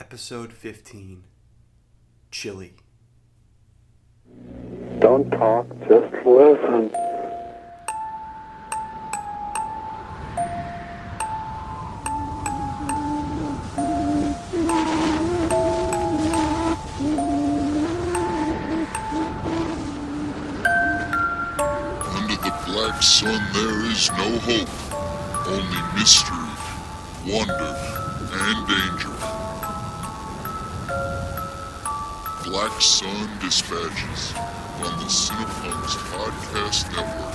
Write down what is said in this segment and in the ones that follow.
Episode 15 Chili. Don't talk, just listen. Under the black sun there is no hope, only mystery, wonder, and danger. Black Sun Dispatches on the Cinepunks Podcast Network.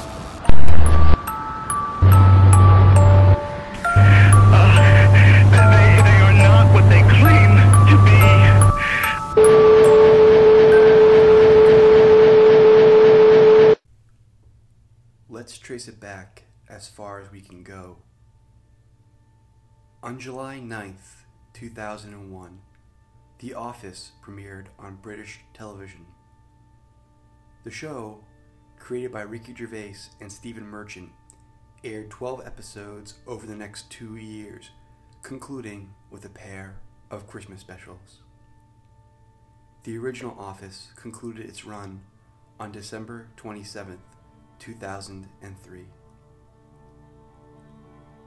Let's trace it back as far as we can go. On July 9th, 2001, The Office premiered on British television. The show, created by Ricky Gervais and Stephen Merchant, aired 12 episodes over the next two years, concluding with a pair of Christmas specials. The original Office concluded its run on December 27th, 2003.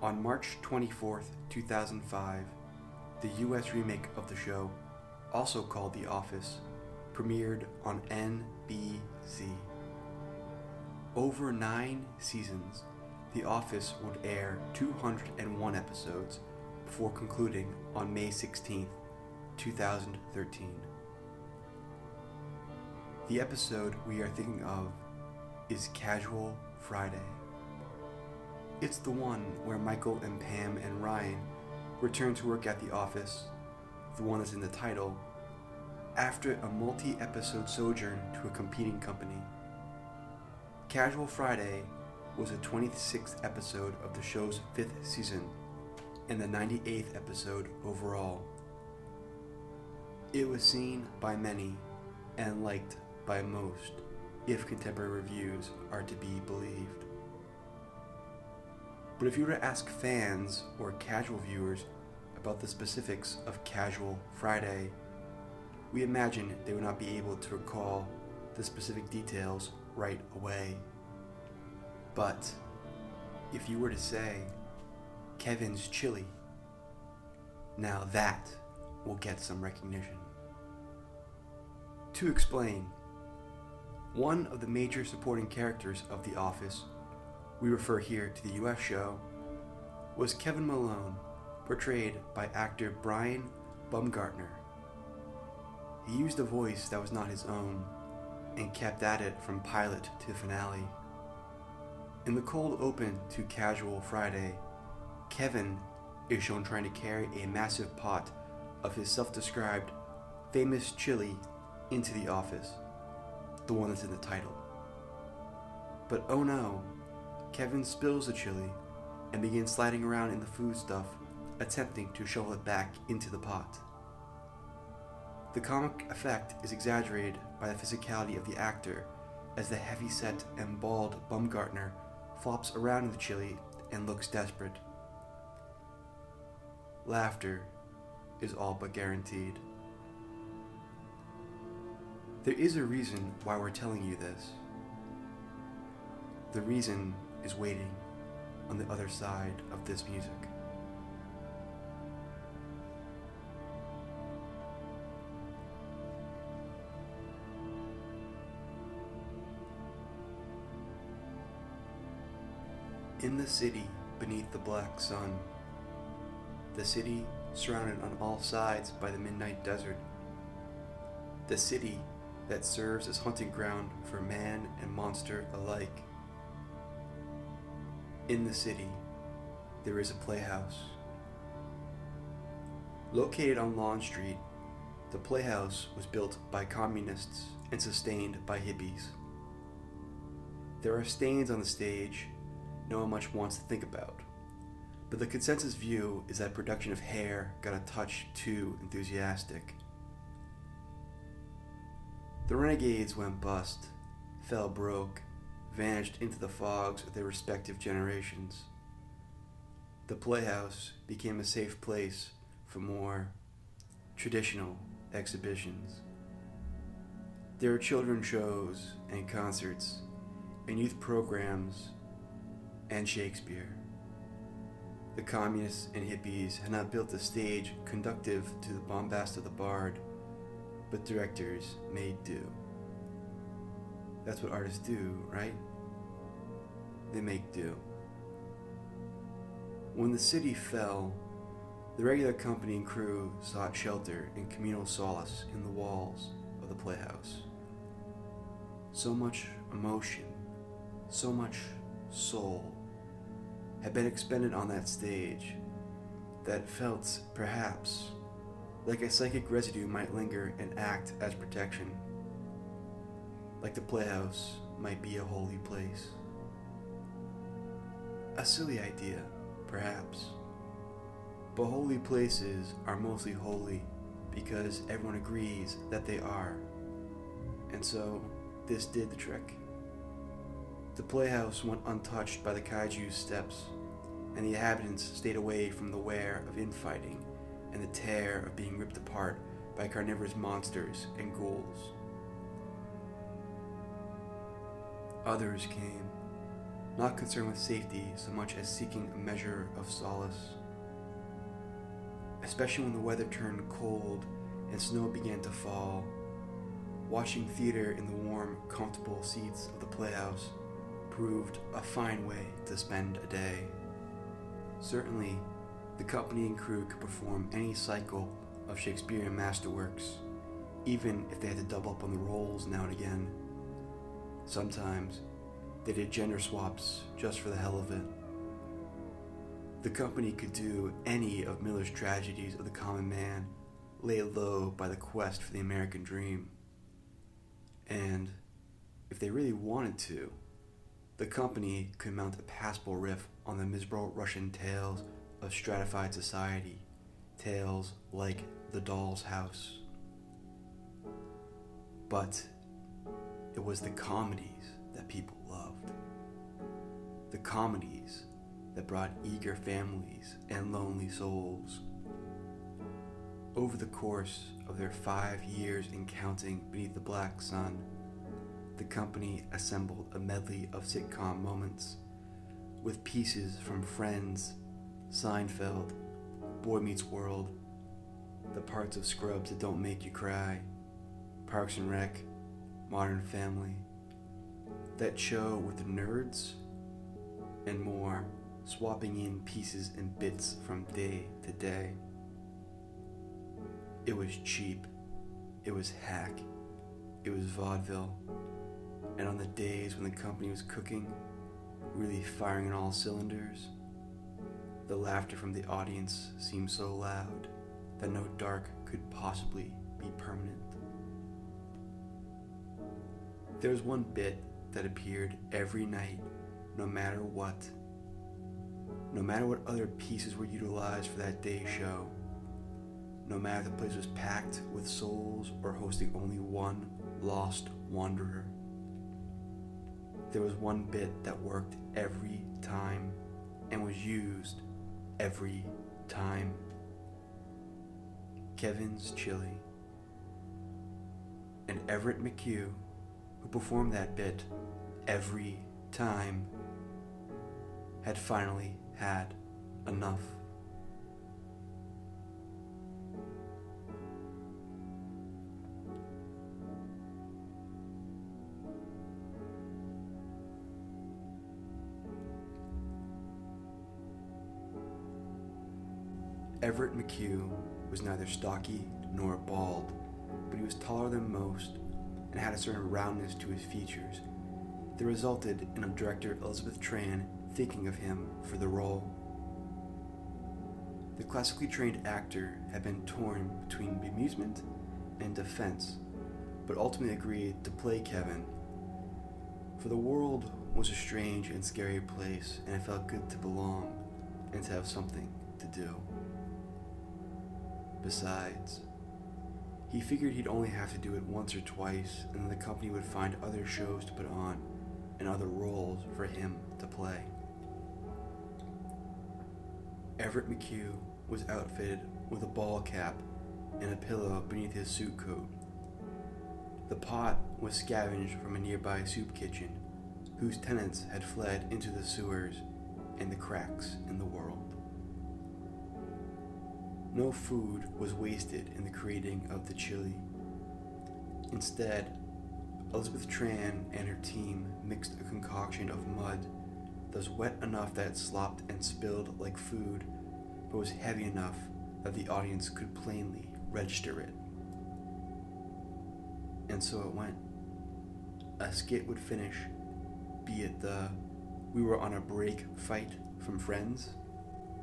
On March 24th, 2005, the US remake of the show, also called The Office, premiered on NBC. Over nine seasons, The Office would air 201 episodes before concluding on May 16, 2013. The episode we are thinking of is Casual Friday. It's the one where Michael and Pam and Ryan return to work at the office, the one that's in the title, after a multi episode sojourn to a competing company. Casual Friday was the 26th episode of the show's fifth season and the 98th episode overall. It was seen by many and liked by most, if contemporary reviews are to be believed. But if you were to ask fans or casual viewers about the specifics of Casual Friday, we imagine they would not be able to recall the specific details right away. But if you were to say, Kevin's chili, now that will get some recognition. To explain, one of the major supporting characters of The Office, we refer here to the US show, was Kevin Malone, portrayed by actor Brian Baumgartner. He used a voice that was not his own and kept at it from pilot to finale. In the cold open to Casual Friday, Kevin is shown trying to carry a massive pot of his self described famous chili into the office, the one that's in the title. But oh no, Kevin spills the chili and begins sliding around in the foodstuff, attempting to shovel it back into the pot. The comic effect is exaggerated by the physicality of the actor, as the heavy set and bald Baumgartner flops around in the chili and looks desperate. Laughter is all but guaranteed. There is a reason why we're telling you this. The reason is waiting on the other side of this music. In the city beneath the black sun, the city surrounded on all sides by the midnight desert, the city that serves as hunting ground for man and monster alike. In the city, there is a playhouse. Located on Lawn Street, the playhouse was built by communists and sustained by hippies. There are stains on the stage no one much wants to think about, but the consensus view is that production of hair got a touch too enthusiastic. The renegades went bust, fell broke, vanished into the fogs of their respective generations. The playhouse became a safe place for more traditional exhibitions. There are children's shows and concerts, and youth programs, and Shakespeare. The communists and hippies had not built a stage conductive to the bombast of the bard, but directors made do. That's what artists do, right? They make do. When the city fell, the regular company and crew sought shelter and communal solace in the walls of the playhouse. So much emotion, so much soul had been expended on that stage that felt, perhaps, like a psychic residue might linger and act as protection, like the playhouse might be a holy place. A silly idea, perhaps. But holy places are mostly holy because everyone agrees that they are. And so, this did the trick. The playhouse went untouched by the kaiju's steps, and the inhabitants stayed away from the wear of infighting and the tear of being ripped apart by carnivorous monsters and ghouls. Others came, not concerned with safety so much as seeking a measure of solace. Especially when the weather turned cold and snow began to fall, watching theater in the warm, comfortable seats of the playhouse proved a fine way to spend a day. Certainly, the company and crew could perform any cycle of Shakespearean masterworks, even if they had to double up on the roles now and again. Sometimes, they did gender swaps just for the hell of it. The company could do any of Miller's tragedies of the common man, laid low by the quest for the American dream. And, if they really wanted to, the company could mount a passable riff on the miserable Russian tales of stratified society, tales like The Doll's House. But it was the comedies that people loved. The comedies that brought eager families and lonely souls. Over the course of their five years in counting beneath the black sun, the company assembled a medley of sitcom moments with pieces from Friends, Seinfeld, Boy Meets World, the parts of Scrubs that don't make you cry, Parks and Rec, Modern Family, that show with the nerds, and more, swapping in pieces and bits from day to day. It was cheap, it was hack, it was vaudeville and on the days when the company was cooking, really firing on all cylinders, the laughter from the audience seemed so loud that no dark could possibly be permanent. There was one bit that appeared every night, no matter what. No matter what other pieces were utilized for that day's show. No matter if the place was packed with souls or hosting only one lost wanderer there was one bit that worked every time and was used every time. Kevin's Chili. And Everett McHugh, who performed that bit every time, had finally had enough. Everett McHugh was neither stocky nor bald, but he was taller than most and had a certain roundness to his features that resulted in director Elizabeth Tran thinking of him for the role. The classically trained actor had been torn between bemusement and defense, but ultimately agreed to play Kevin. For the world was a strange and scary place, and it felt good to belong and to have something to do. Besides, he figured he'd only have to do it once or twice, and then the company would find other shows to put on and other roles for him to play. Everett McHugh was outfitted with a ball cap and a pillow beneath his suit coat. The pot was scavenged from a nearby soup kitchen, whose tenants had fled into the sewers and the cracks in the world. No food was wasted in the creating of the chili. Instead, Elizabeth Tran and her team mixed a concoction of mud that was wet enough that it slopped and spilled like food, but was heavy enough that the audience could plainly register it. And so it went. A skit would finish, be it the we were on a break fight from Friends,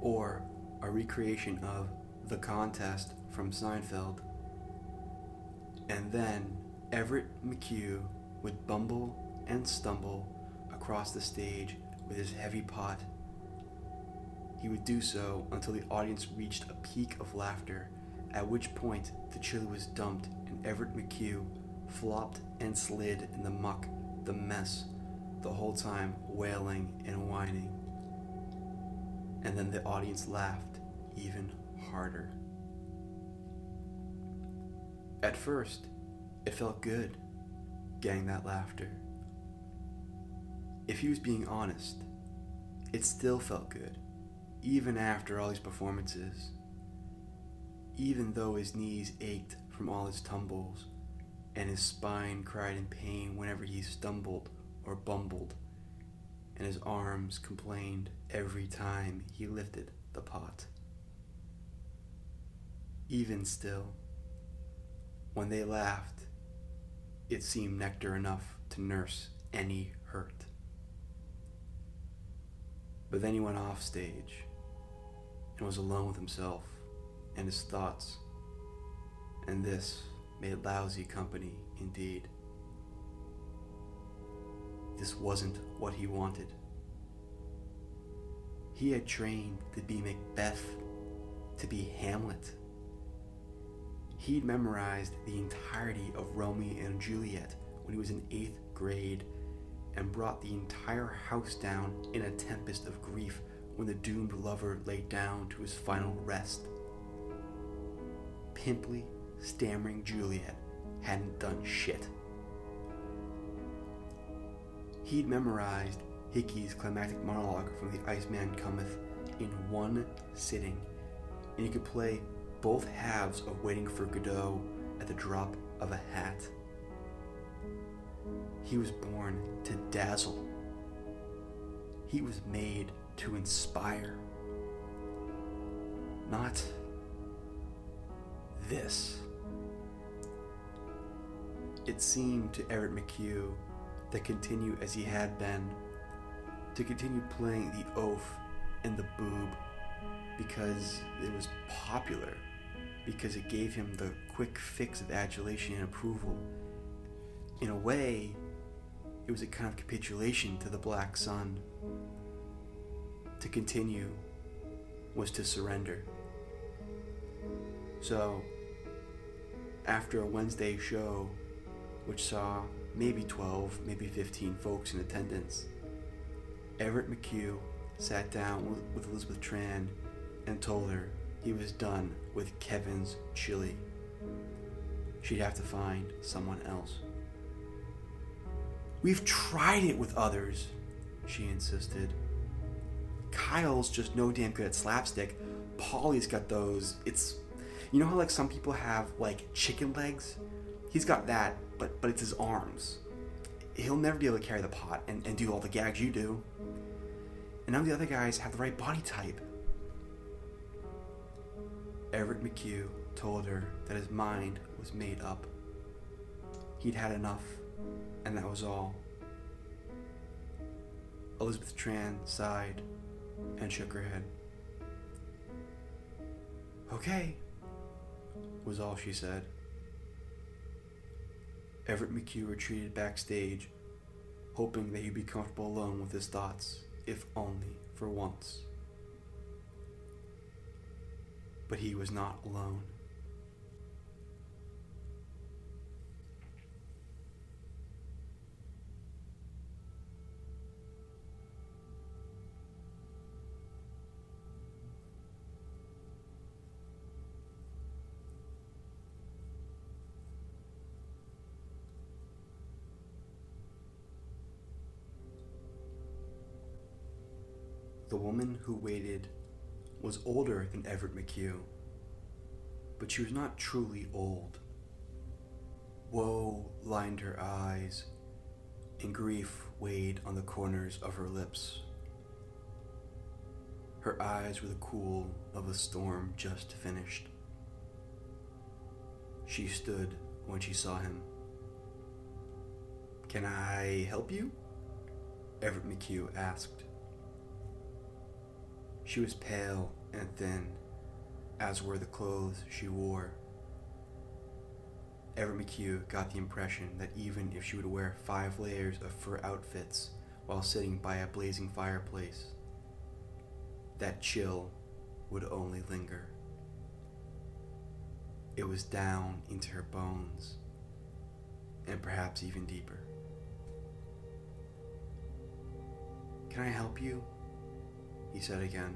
or a recreation of the contest from Seinfeld. And then Everett McHugh would bumble and stumble across the stage with his heavy pot. He would do so until the audience reached a peak of laughter, at which point the chili was dumped and Everett McHugh flopped and slid in the muck, the mess, the whole time wailing and whining. And then the audience laughed even harder. At first, it felt good, getting that laughter. If he was being honest, it still felt good, even after all these performances. Even though his knees ached from all his tumbles, and his spine cried in pain whenever he stumbled or bumbled, and his arms complained every time he lifted the pot. Even still, when they laughed, it seemed nectar enough to nurse any hurt. But then he went off stage and was alone with himself and his thoughts, and this made lousy company indeed. This wasn't what he wanted. He had trained to be Macbeth, to be Hamlet. He'd memorized the entirety of Romeo and Juliet when he was in eighth grade and brought the entire house down in a tempest of grief when the doomed lover lay down to his final rest. Pimply, stammering Juliet hadn't done shit. He'd memorized Hickey's climactic monologue from The Iceman Cometh in one sitting, and he could play both halves of Waiting for Godot at the drop of a hat. He was born to dazzle. He was made to inspire. Not this. It seemed to Everett McHugh to continue as he had been, to continue playing the oaf and the boob because it was popular, because it gave him the quick fix of adulation and approval. In a way, it was a kind of capitulation to the black sun. To continue was to surrender. So, after a Wednesday show, which saw maybe 12, maybe 15 folks in attendance, Everett McHugh sat down with, Elizabeth Tran and told her he was done with Kevin's chili. She'd have to find someone else. We've tried it with others, she insisted. Kyle's just no damn good at slapstick. Paulie's got those. It's. You know how, like, some people have, like, chicken legs? He's got that, but, but it's his arms. He'll never be able to carry the pot and, and do all the gags you do. And none of the other guys have the right body type. Everett McHugh told her that his mind was made up. He'd had enough, and that was all. Elizabeth Tran sighed and shook her head. Okay, was all she said. Everett McHugh retreated backstage, hoping that he'd be comfortable alone with his thoughts, if only for once. But he was not alone. the woman who waited was older than Everett McHugh, but she was not truly old. Woe lined her eyes, and grief weighed on the corners of her lips. Her eyes were the cool of a storm just finished. She stood when she saw him. Can I help you? Everett McHugh asked. She was pale and thin, as were the clothes she wore. Everett McHugh got the impression that even if she would wear five layers of fur outfits while sitting by a blazing fireplace, that chill would only linger. It was down into her bones, and perhaps even deeper. Can I help you? He said again.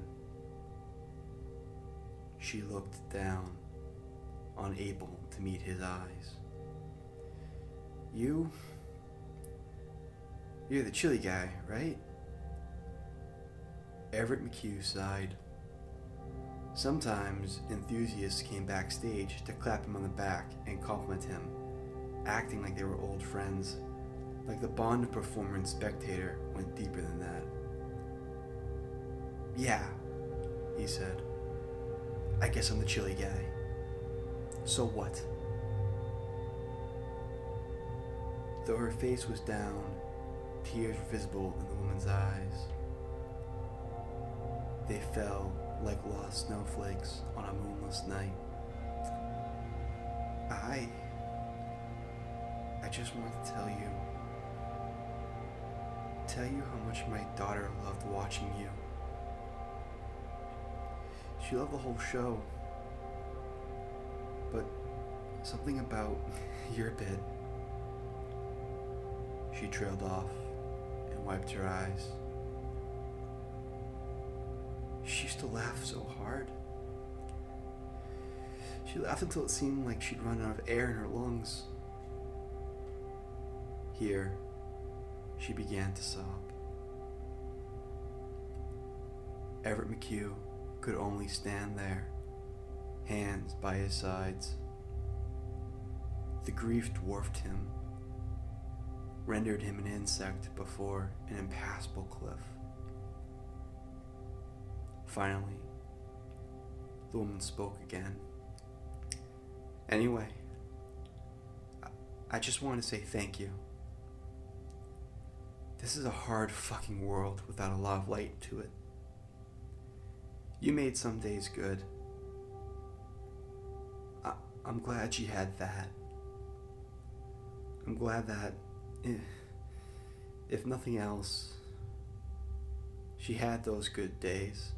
She looked down, unable to meet his eyes. You? You're the chili guy, right? Everett McHugh sighed. Sometimes enthusiasts came backstage to clap him on the back and compliment him, acting like they were old friends, like the bond of performer and spectator went deeper than that. Yeah, he said. I guess I'm the chilly guy. So what? Though her face was down, tears were visible in the woman's eyes. They fell like lost snowflakes on a moonless night. I. I just want to tell you. Tell you how much my daughter loved watching you. She loved the whole show. But something about your bit. She trailed off and wiped her eyes. She used to laugh so hard. She laughed until it seemed like she'd run out of air in her lungs. Here, she began to sob. Everett McHugh could only stand there, hands by his sides. The grief dwarfed him, rendered him an insect before an impassable cliff. Finally, the woman spoke again. Anyway, I- just want to say thank you. This is a hard fucking world without a lot of light to it. You made some days good. I- I'm glad she had that. I'm glad that, eh, if nothing else, she had those good days.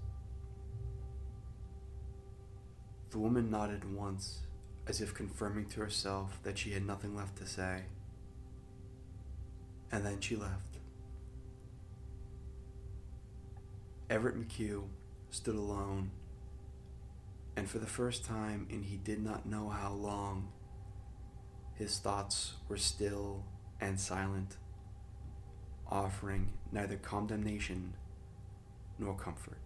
The woman nodded once, as if confirming to herself that she had nothing left to say. And then she left. Everett McHugh stood alone, and for the first time in he did not know how long, his thoughts were still and silent, offering neither condemnation nor comfort.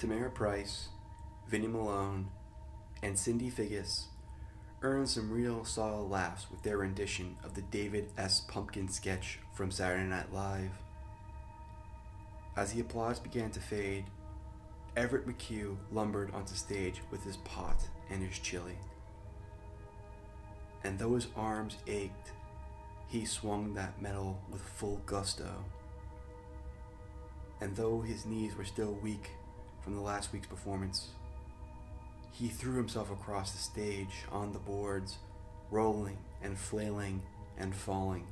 Tamara Price, Vinnie Malone, and Cindy Figgis earned some real solid laughs with their rendition of the David S. Pumpkin sketch from Saturday Night Live. As the applause began to fade, Everett McHugh lumbered onto stage with his pot and his chili. And though his arms ached, he swung that metal with full gusto. And though his knees were still weak from the last week's performance. He threw himself across the stage on the boards, rolling and flailing and falling.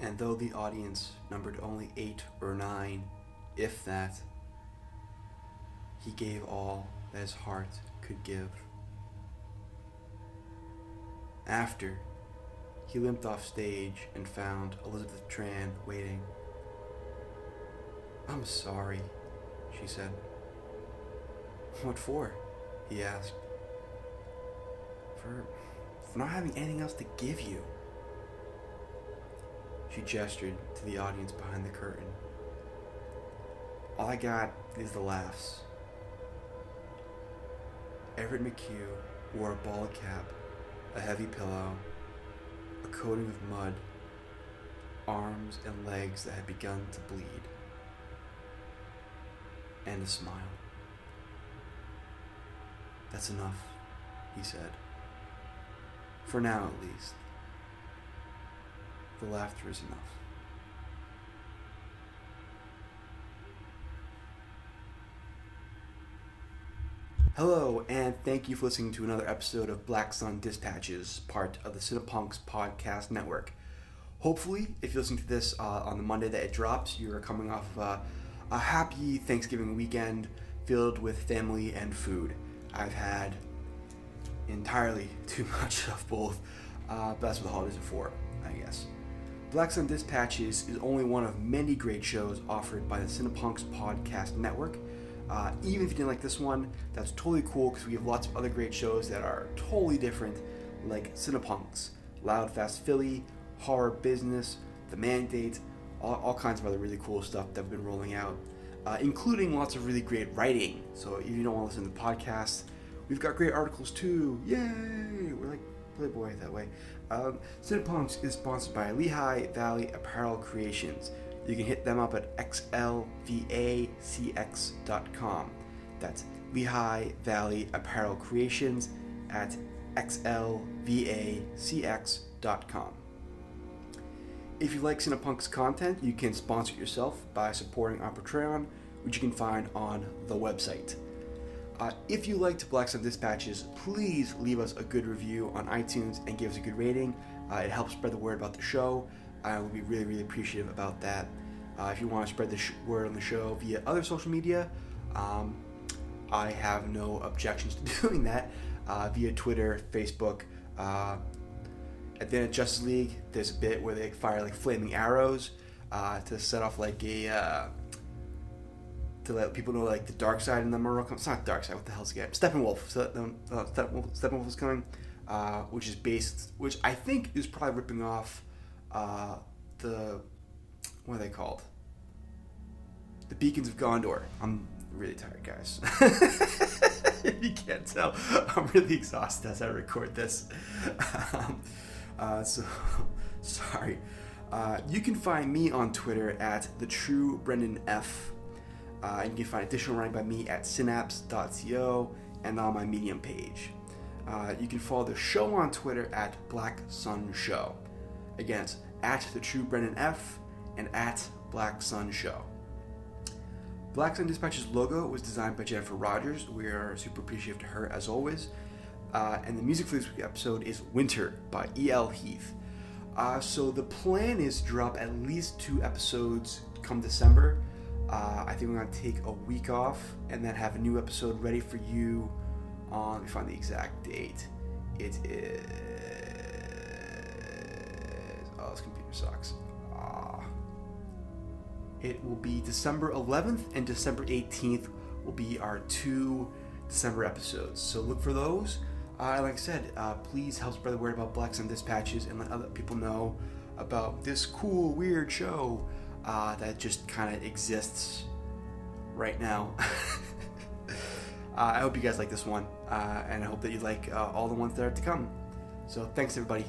And though the audience numbered only eight or nine, if that, he gave all that his heart could give. After, he limped off stage and found Elizabeth Tran waiting. I'm sorry, she said. What for? he asked. For, for not having anything else to give you. She gestured to the audience behind the curtain. All I got is the laughs. Everett McHugh wore a ball cap, a heavy pillow, a coating of mud, arms and legs that had begun to bleed, and a smile. That's enough, he said. For now, at least. The laughter is enough. Hello, and thank you for listening to another episode of Black Sun Dispatches, part of the Cinepunks Podcast Network. Hopefully, if you're listening to this uh, on the Monday that it drops, you're coming off of a, a happy Thanksgiving weekend filled with family and food. I've had entirely too much of both, uh, that's what the holidays are for, I guess. Black Sun Dispatches is only one of many great shows offered by the Cinepunks Podcast Network. Uh, even if you didn't like this one, that's totally cool because we have lots of other great shows that are totally different, like Cinepunks, Loud Fast Philly, Horror Business, The Mandate, all, all kinds of other really cool stuff that we've been rolling out, uh, including lots of really great writing. So if you don't want to listen to podcasts, we've got great articles too. Yay! We're like Playboy that way. Um, Cinepunks is sponsored by Lehigh Valley Apparel Creations. You can hit them up at xlvacx.com. That's Lehigh Valley Apparel Creations at xlvacx.com. If you like Cinepunks content, you can sponsor yourself by supporting on Patreon, which you can find on the website. Uh, if you liked Black Sun Dispatches, please leave us a good review on iTunes and give us a good rating. Uh, it helps spread the word about the show. I would be really, really appreciative about that. Uh, if you want to spread the sh- word on the show via other social media, um, I have no objections to doing that uh, via Twitter, Facebook. Uh, at the end of Justice League, there's a bit where they fire like flaming arrows uh, to set off like a uh, to let people know like the Darkseid in are coming. It's not Darkseid. What the hell's the game? Steppenwolf. Uh, Steppenwolf, Steppenwolf is coming, uh, which is based, which I think is probably ripping off uh, the what are they called? The Beacons of Gondor. I'm really tired, guys. you can't tell, I'm really exhausted as I record this. Um, uh, so, sorry. Uh, you can find me on Twitter at the True Brendan F. Uh, and you can find additional writing by me at synapse.co and on my Medium page. Uh, you can follow the show on Twitter at Black Sun Show. Again, it's at the True Brendan F and at Black Sun Show. Black Sun Dispatch's logo was designed by Jennifer Rogers. We are super appreciative to her as always. Uh, and the music for this week's episode is Winter by E.L. Heath. Uh, so the plan is drop at least two episodes come December. Uh, I think we're going to take a week off and then have a new episode ready for you on, let me find the exact date. It is. Oh, this computer sucks. Ah. It will be December 11th and December 18th will be our two December episodes. So look for those. Uh, like I said, uh, please help spread the word about Black Sun Dispatches and let other people know about this cool, weird show uh, that just kind of exists right now. Uh, I hope you guys like this one, uh, and I hope that you like uh, all the ones that are to come. So thanks, everybody.